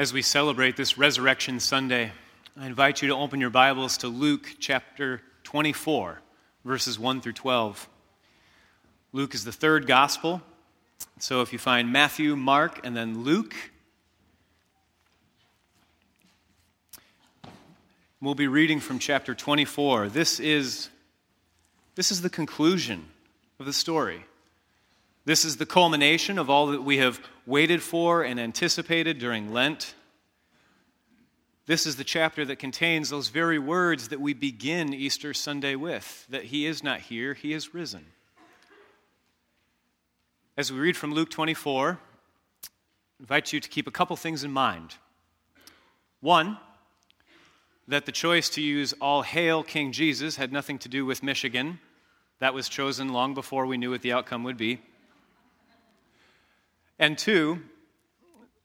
As we celebrate this Resurrection Sunday, I invite you to open your Bibles to Luke chapter 24, verses 1 through 12. Luke is the third gospel. So if you find Matthew, Mark, and then Luke, we'll be reading from chapter 24. This is, this is the conclusion of the story. This is the culmination of all that we have waited for and anticipated during Lent. This is the chapter that contains those very words that we begin Easter Sunday with that He is not here, He is risen. As we read from Luke 24, I invite you to keep a couple things in mind. One, that the choice to use All Hail King Jesus had nothing to do with Michigan. That was chosen long before we knew what the outcome would be. And two,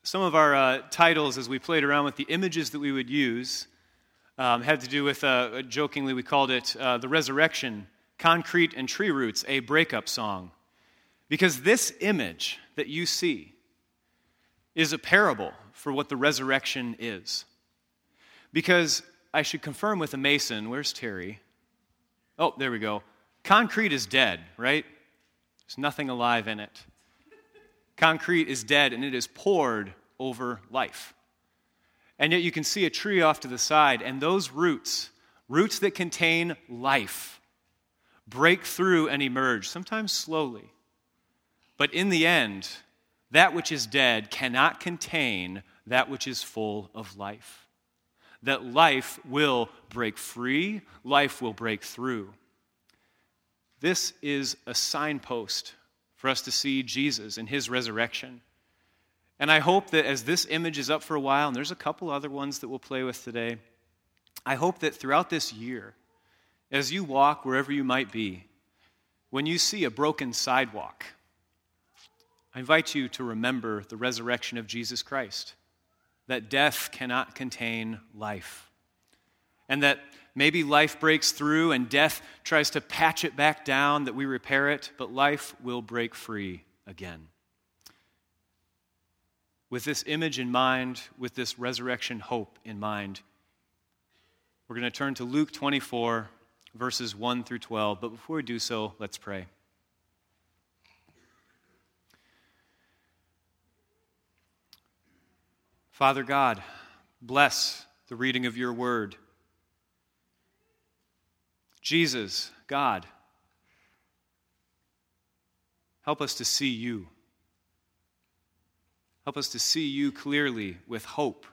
some of our uh, titles as we played around with the images that we would use um, had to do with, uh, jokingly, we called it uh, The Resurrection Concrete and Tree Roots, a breakup song. Because this image that you see is a parable for what the resurrection is. Because I should confirm with a mason, where's Terry? Oh, there we go. Concrete is dead, right? There's nothing alive in it. Concrete is dead and it is poured over life. And yet you can see a tree off to the side, and those roots, roots that contain life, break through and emerge, sometimes slowly. But in the end, that which is dead cannot contain that which is full of life. That life will break free, life will break through. This is a signpost for us to see Jesus and his resurrection. And I hope that as this image is up for a while, and there's a couple other ones that we'll play with today, I hope that throughout this year, as you walk wherever you might be, when you see a broken sidewalk, I invite you to remember the resurrection of Jesus Christ, that death cannot contain life, and that Maybe life breaks through and death tries to patch it back down, that we repair it, but life will break free again. With this image in mind, with this resurrection hope in mind, we're going to turn to Luke 24, verses 1 through 12. But before we do so, let's pray. Father God, bless the reading of your word. Jesus, God, help us to see you. Help us to see you clearly with hope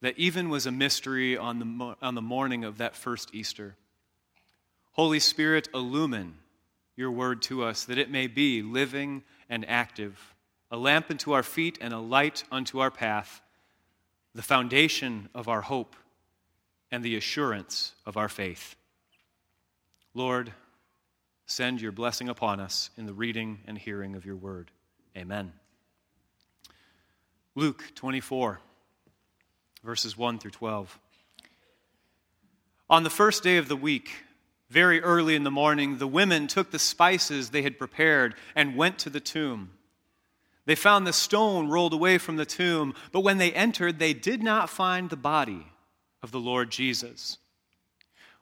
that even was a mystery on the, on the morning of that first Easter. Holy Spirit, illumine your word to us that it may be living and active, a lamp unto our feet and a light unto our path, the foundation of our hope and the assurance of our faith. Lord, send your blessing upon us in the reading and hearing of your word. Amen. Luke 24, verses 1 through 12. On the first day of the week, very early in the morning, the women took the spices they had prepared and went to the tomb. They found the stone rolled away from the tomb, but when they entered, they did not find the body of the Lord Jesus.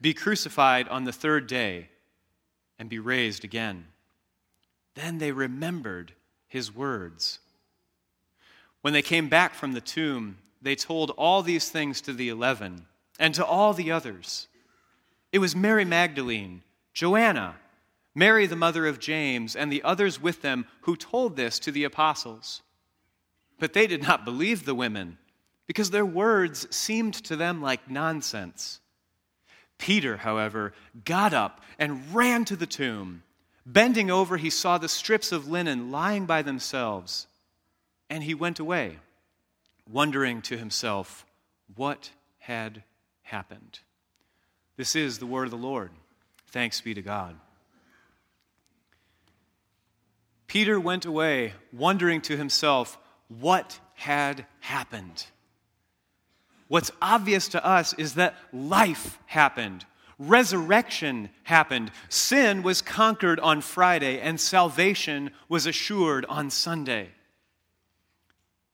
be crucified on the third day, and be raised again. Then they remembered his words. When they came back from the tomb, they told all these things to the eleven and to all the others. It was Mary Magdalene, Joanna, Mary the mother of James, and the others with them who told this to the apostles. But they did not believe the women, because their words seemed to them like nonsense. Peter, however, got up and ran to the tomb. Bending over, he saw the strips of linen lying by themselves, and he went away, wondering to himself what had happened. This is the word of the Lord. Thanks be to God. Peter went away wondering to himself what had happened. What's obvious to us is that life happened. Resurrection happened. Sin was conquered on Friday, and salvation was assured on Sunday.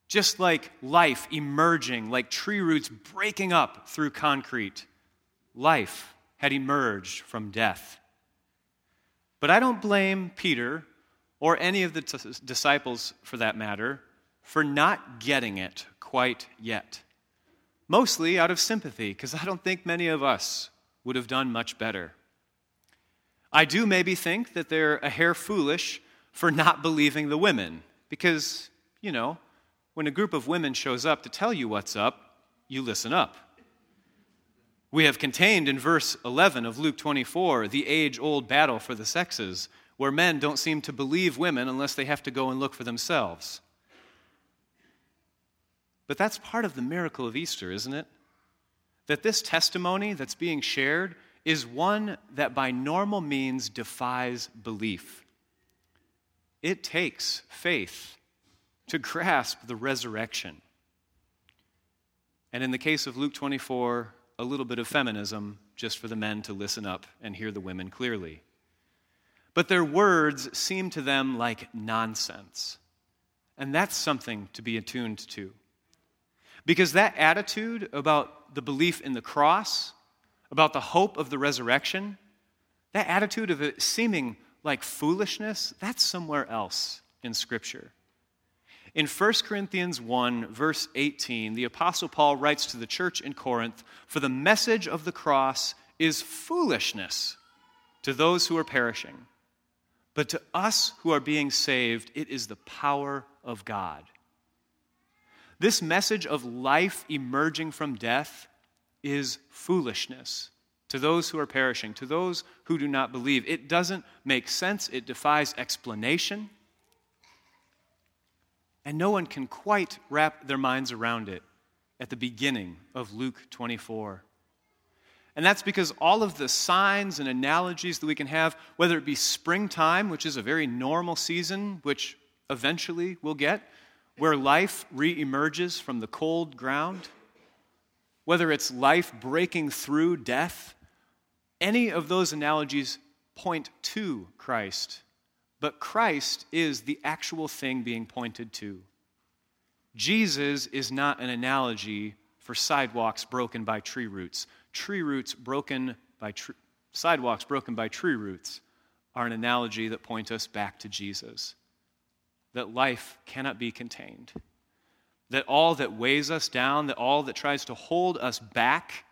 Just like life emerging, like tree roots breaking up through concrete, life had emerged from death. But I don't blame Peter or any of the t- disciples for that matter for not getting it quite yet. Mostly out of sympathy, because I don't think many of us would have done much better. I do maybe think that they're a hair foolish for not believing the women, because, you know, when a group of women shows up to tell you what's up, you listen up. We have contained in verse 11 of Luke 24 the age old battle for the sexes, where men don't seem to believe women unless they have to go and look for themselves. But that's part of the miracle of Easter, isn't it? That this testimony that's being shared is one that by normal means defies belief. It takes faith to grasp the resurrection. And in the case of Luke 24, a little bit of feminism just for the men to listen up and hear the women clearly. But their words seem to them like nonsense. And that's something to be attuned to. Because that attitude about the belief in the cross, about the hope of the resurrection, that attitude of it seeming like foolishness, that's somewhere else in Scripture. In 1 Corinthians 1, verse 18, the Apostle Paul writes to the church in Corinth For the message of the cross is foolishness to those who are perishing, but to us who are being saved, it is the power of God. This message of life emerging from death is foolishness to those who are perishing, to those who do not believe. It doesn't make sense, it defies explanation, and no one can quite wrap their minds around it at the beginning of Luke 24. And that's because all of the signs and analogies that we can have, whether it be springtime, which is a very normal season, which eventually we'll get, where life re-emerges from the cold ground, whether it's life breaking through death, any of those analogies point to Christ. But Christ is the actual thing being pointed to. Jesus is not an analogy for sidewalks broken by tree roots. Tree roots broken by sidewalks broken by tree roots are an analogy that point us back to Jesus that life cannot be contained, that all that weighs us down, that all that tries to hold us back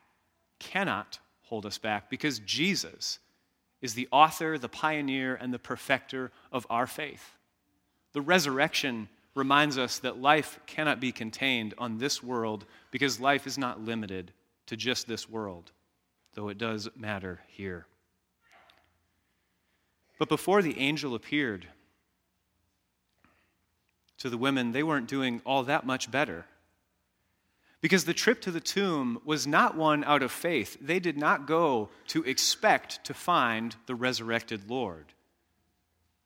cannot hold us back because Jesus is the author, the pioneer, and the perfecter of our faith. The resurrection reminds us that life cannot be contained on this world because life is not limited to just this world, though it does matter here. But before the angel appeared, to the women, they weren't doing all that much better. Because the trip to the tomb was not one out of faith. They did not go to expect to find the resurrected Lord.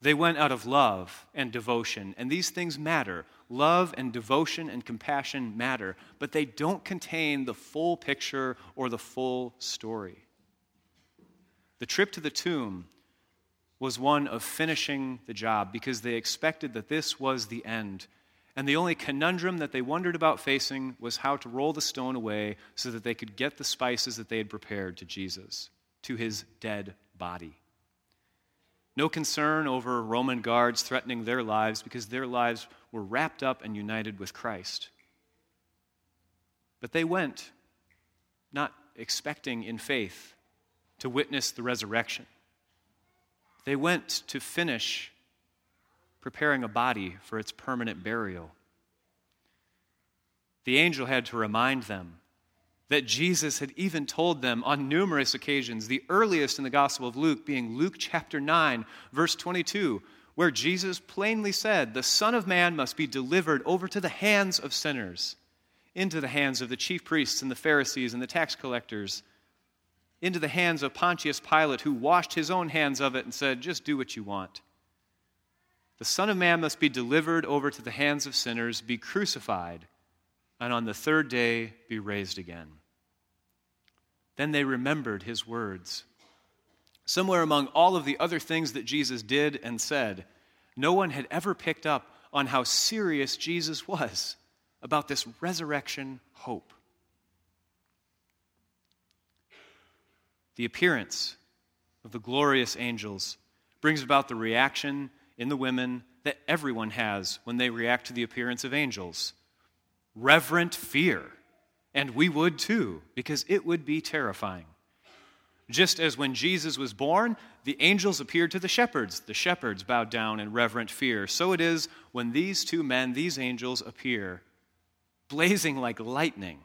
They went out of love and devotion, and these things matter. Love and devotion and compassion matter, but they don't contain the full picture or the full story. The trip to the tomb was one of finishing the job because they expected that this was the end. And the only conundrum that they wondered about facing was how to roll the stone away so that they could get the spices that they had prepared to Jesus, to his dead body. No concern over Roman guards threatening their lives because their lives were wrapped up and united with Christ. But they went, not expecting in faith, to witness the resurrection. They went to finish preparing a body for its permanent burial. The angel had to remind them that Jesus had even told them on numerous occasions, the earliest in the Gospel of Luke being Luke chapter 9, verse 22, where Jesus plainly said, The Son of Man must be delivered over to the hands of sinners, into the hands of the chief priests and the Pharisees and the tax collectors, into the hands of Pontius Pilate, who washed his own hands of it and said, Just do what you want. The Son of Man must be delivered over to the hands of sinners, be crucified, and on the third day be raised again. Then they remembered his words. Somewhere among all of the other things that Jesus did and said, no one had ever picked up on how serious Jesus was about this resurrection hope. The appearance of the glorious angels brings about the reaction in the women that everyone has when they react to the appearance of angels reverent fear. And we would too, because it would be terrifying. Just as when Jesus was born, the angels appeared to the shepherds. The shepherds bowed down in reverent fear. So it is when these two men, these angels, appear, blazing like lightning.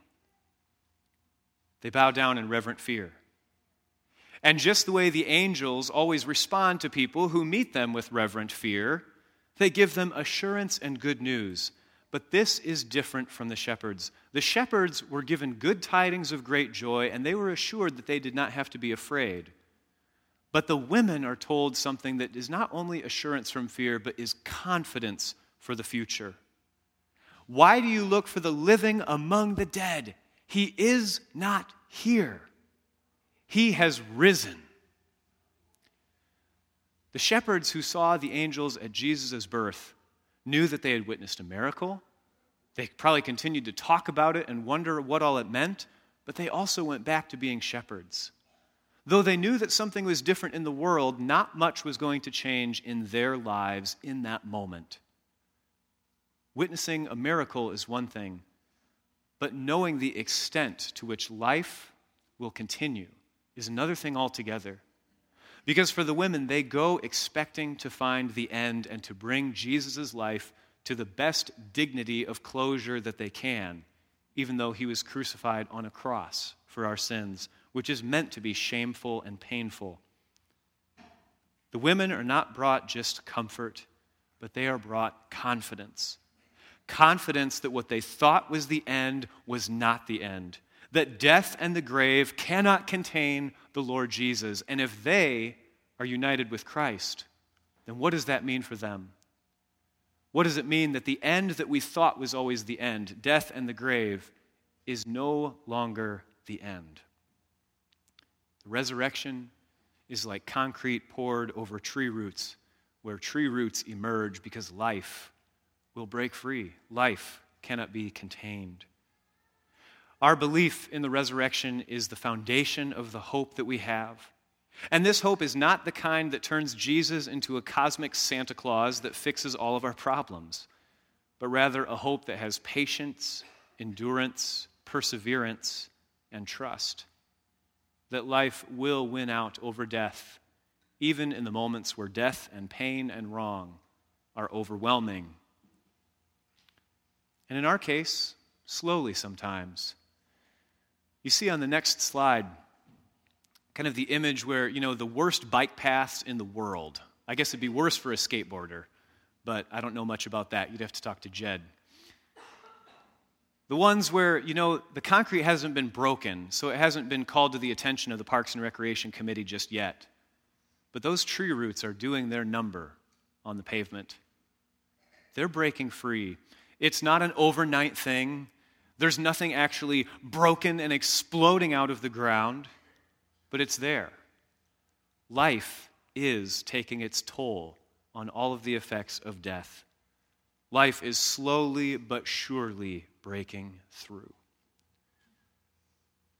They bow down in reverent fear. And just the way the angels always respond to people who meet them with reverent fear, they give them assurance and good news. But this is different from the shepherds. The shepherds were given good tidings of great joy, and they were assured that they did not have to be afraid. But the women are told something that is not only assurance from fear, but is confidence for the future. Why do you look for the living among the dead? He is not here, he has risen. The shepherds who saw the angels at Jesus' birth knew that they had witnessed a miracle. They probably continued to talk about it and wonder what all it meant, but they also went back to being shepherds. Though they knew that something was different in the world, not much was going to change in their lives in that moment. Witnessing a miracle is one thing, but knowing the extent to which life will continue is another thing altogether. Because for the women, they go expecting to find the end and to bring Jesus' life to the best dignity of closure that they can, even though he was crucified on a cross for our sins, which is meant to be shameful and painful. The women are not brought just comfort, but they are brought confidence. Confidence that what they thought was the end was not the end that death and the grave cannot contain the Lord Jesus. And if they are united with Christ, then what does that mean for them? What does it mean that the end that we thought was always the end, death and the grave, is no longer the end? The resurrection is like concrete poured over tree roots, where tree roots emerge because life will break free. Life cannot be contained. Our belief in the resurrection is the foundation of the hope that we have. And this hope is not the kind that turns Jesus into a cosmic Santa Claus that fixes all of our problems, but rather a hope that has patience, endurance, perseverance, and trust. That life will win out over death, even in the moments where death and pain and wrong are overwhelming. And in our case, slowly sometimes you see on the next slide kind of the image where, you know, the worst bike paths in the world. I guess it'd be worse for a skateboarder, but I don't know much about that. You'd have to talk to Jed. The ones where, you know, the concrete hasn't been broken, so it hasn't been called to the attention of the Parks and Recreation Committee just yet. But those tree roots are doing their number on the pavement. They're breaking free. It's not an overnight thing. There's nothing actually broken and exploding out of the ground, but it's there. Life is taking its toll on all of the effects of death. Life is slowly but surely breaking through.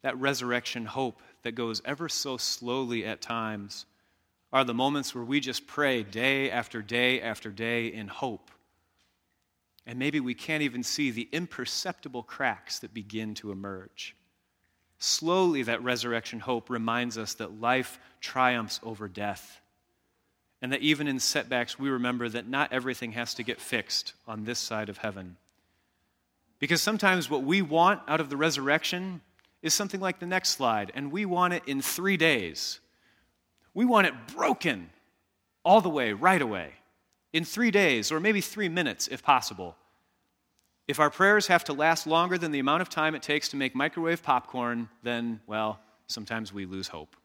That resurrection hope that goes ever so slowly at times are the moments where we just pray day after day after day in hope and maybe we can't even see the imperceptible cracks that begin to emerge. Slowly, that resurrection hope reminds us that life triumphs over death. And that even in setbacks, we remember that not everything has to get fixed on this side of heaven. Because sometimes what we want out of the resurrection is something like the next slide, and we want it in three days. We want it broken all the way, right away in three days, or maybe three minutes if possible. If our prayers have to last longer than the amount of time it takes to make microwave popcorn, then, well, sometimes we lose hope.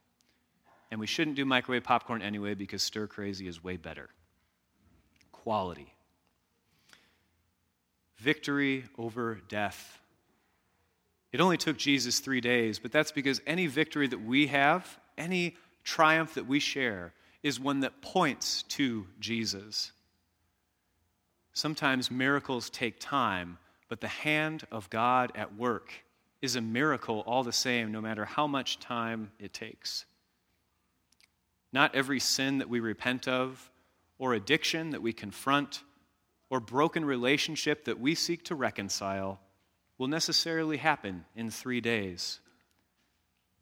And we shouldn't do microwave popcorn anyway because stir crazy is way better. Quality. Victory over death. It only took Jesus three days, but that's because any victory that we have, any triumph that we share, is one that points to Jesus. Sometimes miracles take time, but the hand of God at work is a miracle all the same, no matter how much time it takes. Not every sin that we repent of, or addiction that we confront, or broken relationship that we seek to reconcile will necessarily happen in three days.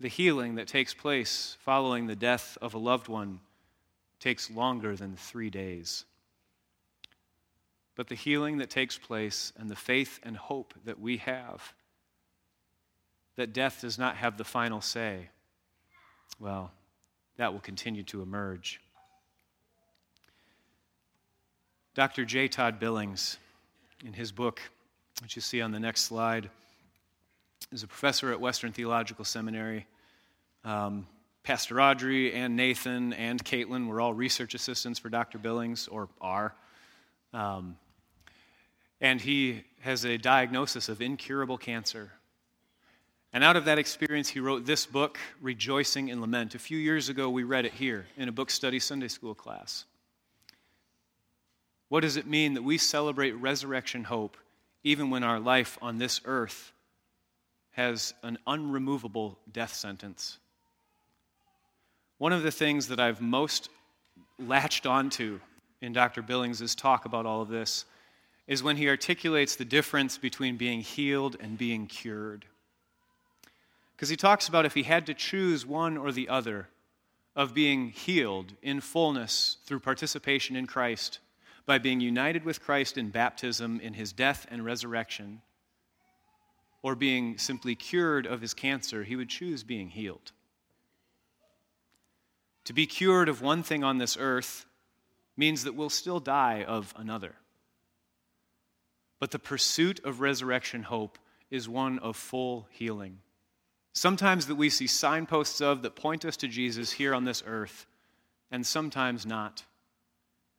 The healing that takes place following the death of a loved one takes longer than three days. But the healing that takes place and the faith and hope that we have that death does not have the final say, well, that will continue to emerge. Dr. J. Todd Billings, in his book, which you see on the next slide, is a professor at Western Theological Seminary. Um, Pastor Audrey and Nathan and Caitlin were all research assistants for Dr. Billings, or are. Um, and he has a diagnosis of incurable cancer. And out of that experience, he wrote this book, Rejoicing in Lament. A few years ago, we read it here in a book study Sunday school class. What does it mean that we celebrate resurrection hope even when our life on this earth has an unremovable death sentence? One of the things that I've most latched onto in Dr. Billings' talk about all of this is when he articulates the difference between being healed and being cured. Because he talks about if he had to choose one or the other of being healed in fullness through participation in Christ, by being united with Christ in baptism, in his death and resurrection, or being simply cured of his cancer, he would choose being healed. To be cured of one thing on this earth means that we'll still die of another. But the pursuit of resurrection hope is one of full healing. Sometimes that we see signposts of that point us to Jesus here on this earth, and sometimes not.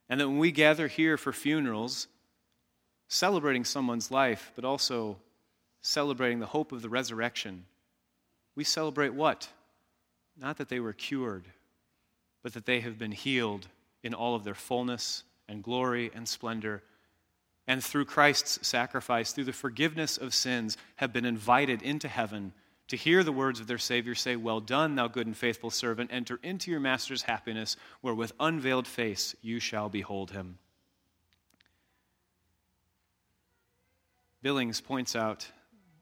And that when we gather here for funerals, celebrating someone's life, but also celebrating the hope of the resurrection, we celebrate what? Not that they were cured, but that they have been healed in all of their fullness and glory and splendor. And through Christ's sacrifice, through the forgiveness of sins, have been invited into heaven to hear the words of their Savior say, Well done, thou good and faithful servant, enter into your master's happiness, where with unveiled face you shall behold him. Billings points out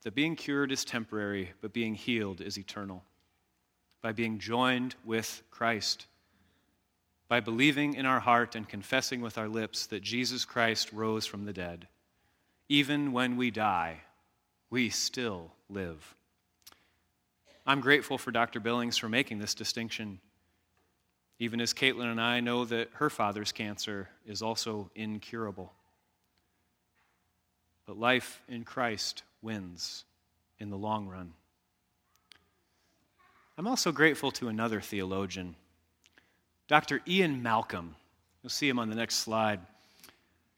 that being cured is temporary, but being healed is eternal. By being joined with Christ, by believing in our heart and confessing with our lips that Jesus Christ rose from the dead, even when we die, we still live. I'm grateful for Dr. Billings for making this distinction, even as Caitlin and I know that her father's cancer is also incurable. But life in Christ wins in the long run. I'm also grateful to another theologian, Dr. Ian Malcolm. You'll see him on the next slide.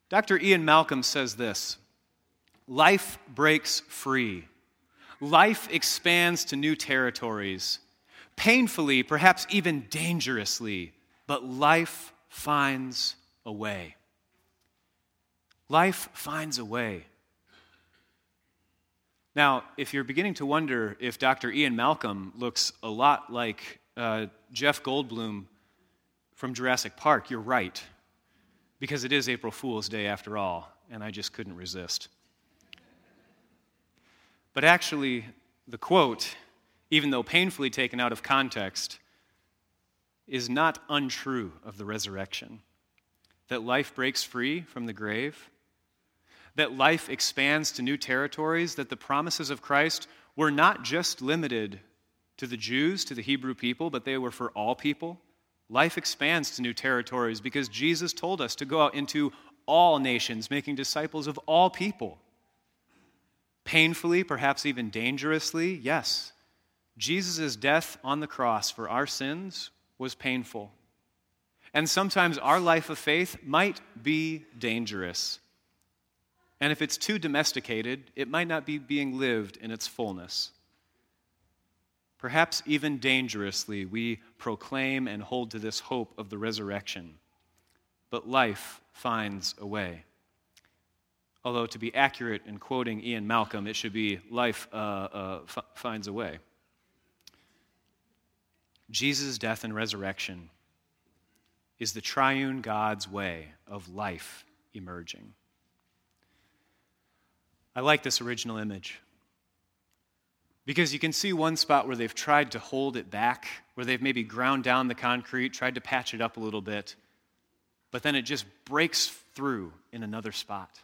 Dr. Ian Malcolm says this Life breaks free life expands to new territories, painfully, perhaps even dangerously, but life finds a way. Life finds a way. Now, if you're beginning to wonder if Dr. Ian Malcolm looks a lot like uh, Jeff Goldblum from Jurassic Park, you're right, because it is April Fool's Day after all, and I just couldn't resist. But actually, the quote, even though painfully taken out of context, is not untrue of the resurrection. That life breaks free from the grave, that life expands to new territories, that the promises of Christ were not just limited to the Jews, to the Hebrew people, but they were for all people. Life expands to new territories because Jesus told us to go out into all nations, making disciples of all people. Painfully, perhaps even dangerously, yes. Jesus' death on the cross for our sins was painful. And sometimes our life of faith might be dangerous. And if it's too domesticated, it might not be being lived in its fullness. Perhaps even dangerously, we proclaim and hold to this hope of the resurrection. But life finds a way. Although, to be accurate in quoting Ian Malcolm, it should be life uh, uh, f- finds a way. Jesus' death and resurrection is the triune God's way of life emerging. I like this original image because you can see one spot where they've tried to hold it back, where they've maybe ground down the concrete, tried to patch it up a little bit, but then it just breaks through in another spot.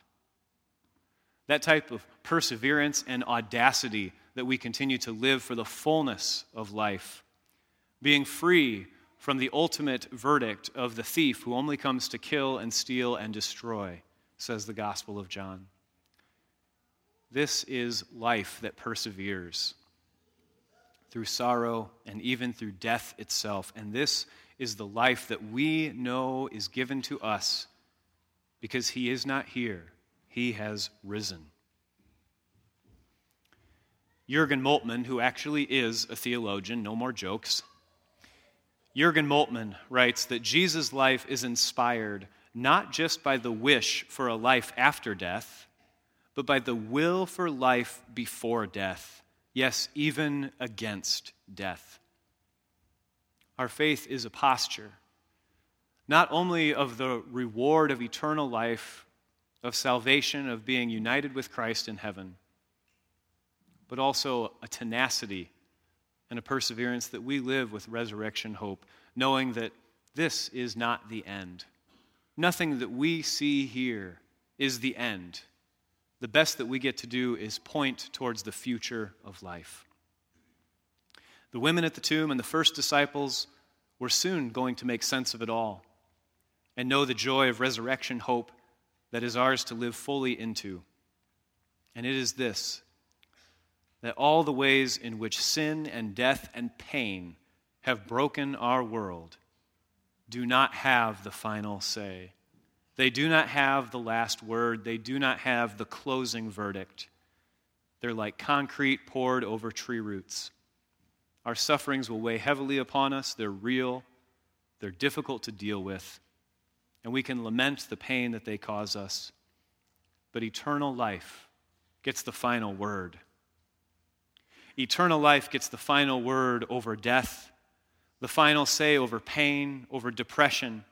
That type of perseverance and audacity that we continue to live for the fullness of life, being free from the ultimate verdict of the thief who only comes to kill and steal and destroy, says the Gospel of John. This is life that perseveres through sorrow and even through death itself. And this is the life that we know is given to us because He is not here, He has risen. Jurgen Moltmann, who actually is a theologian, no more jokes, Jurgen Moltmann writes that Jesus' life is inspired not just by the wish for a life after death, but by the will for life before death. Yes, even against death. Our faith is a posture, not only of the reward of eternal life, of salvation, of being united with Christ in heaven, but also a tenacity and a perseverance that we live with resurrection hope, knowing that this is not the end. Nothing that we see here is the end. The best that we get to do is point towards the future of life. The women at the tomb and the first disciples were soon going to make sense of it all and know the joy of resurrection hope that is ours to live fully into. And it is this that all the ways in which sin and death and pain have broken our world do not have the final say. They do not have the last word. They do not have the closing verdict. They're like concrete poured over tree roots. Our sufferings will weigh heavily upon us. They're real, they're difficult to deal with, and we can lament the pain that they cause us. But eternal life gets the final word. Eternal life gets the final word over death, the final say over pain, over depression.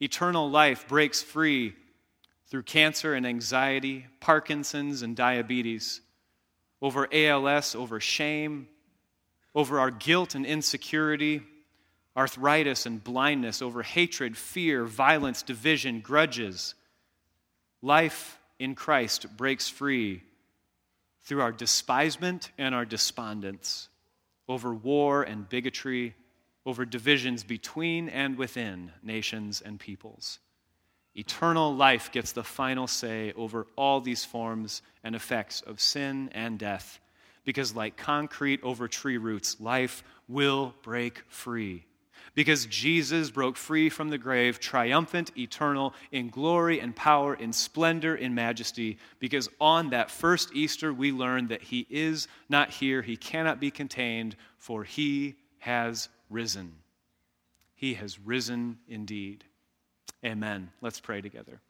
Eternal life breaks free through cancer and anxiety, Parkinson's and diabetes, over ALS, over shame, over our guilt and insecurity, arthritis and blindness, over hatred, fear, violence, division, grudges. Life in Christ breaks free through our despisement and our despondence, over war and bigotry, over divisions between and within nations and peoples. Eternal life gets the final say over all these forms and effects of sin and death, because, like concrete over tree roots, life will break free because Jesus broke free from the grave, triumphant, eternal, in glory and power, in splendor, in majesty. Because on that first Easter, we learned that he is not here, he cannot be contained, for he has risen. He has risen indeed. Amen. Let's pray together.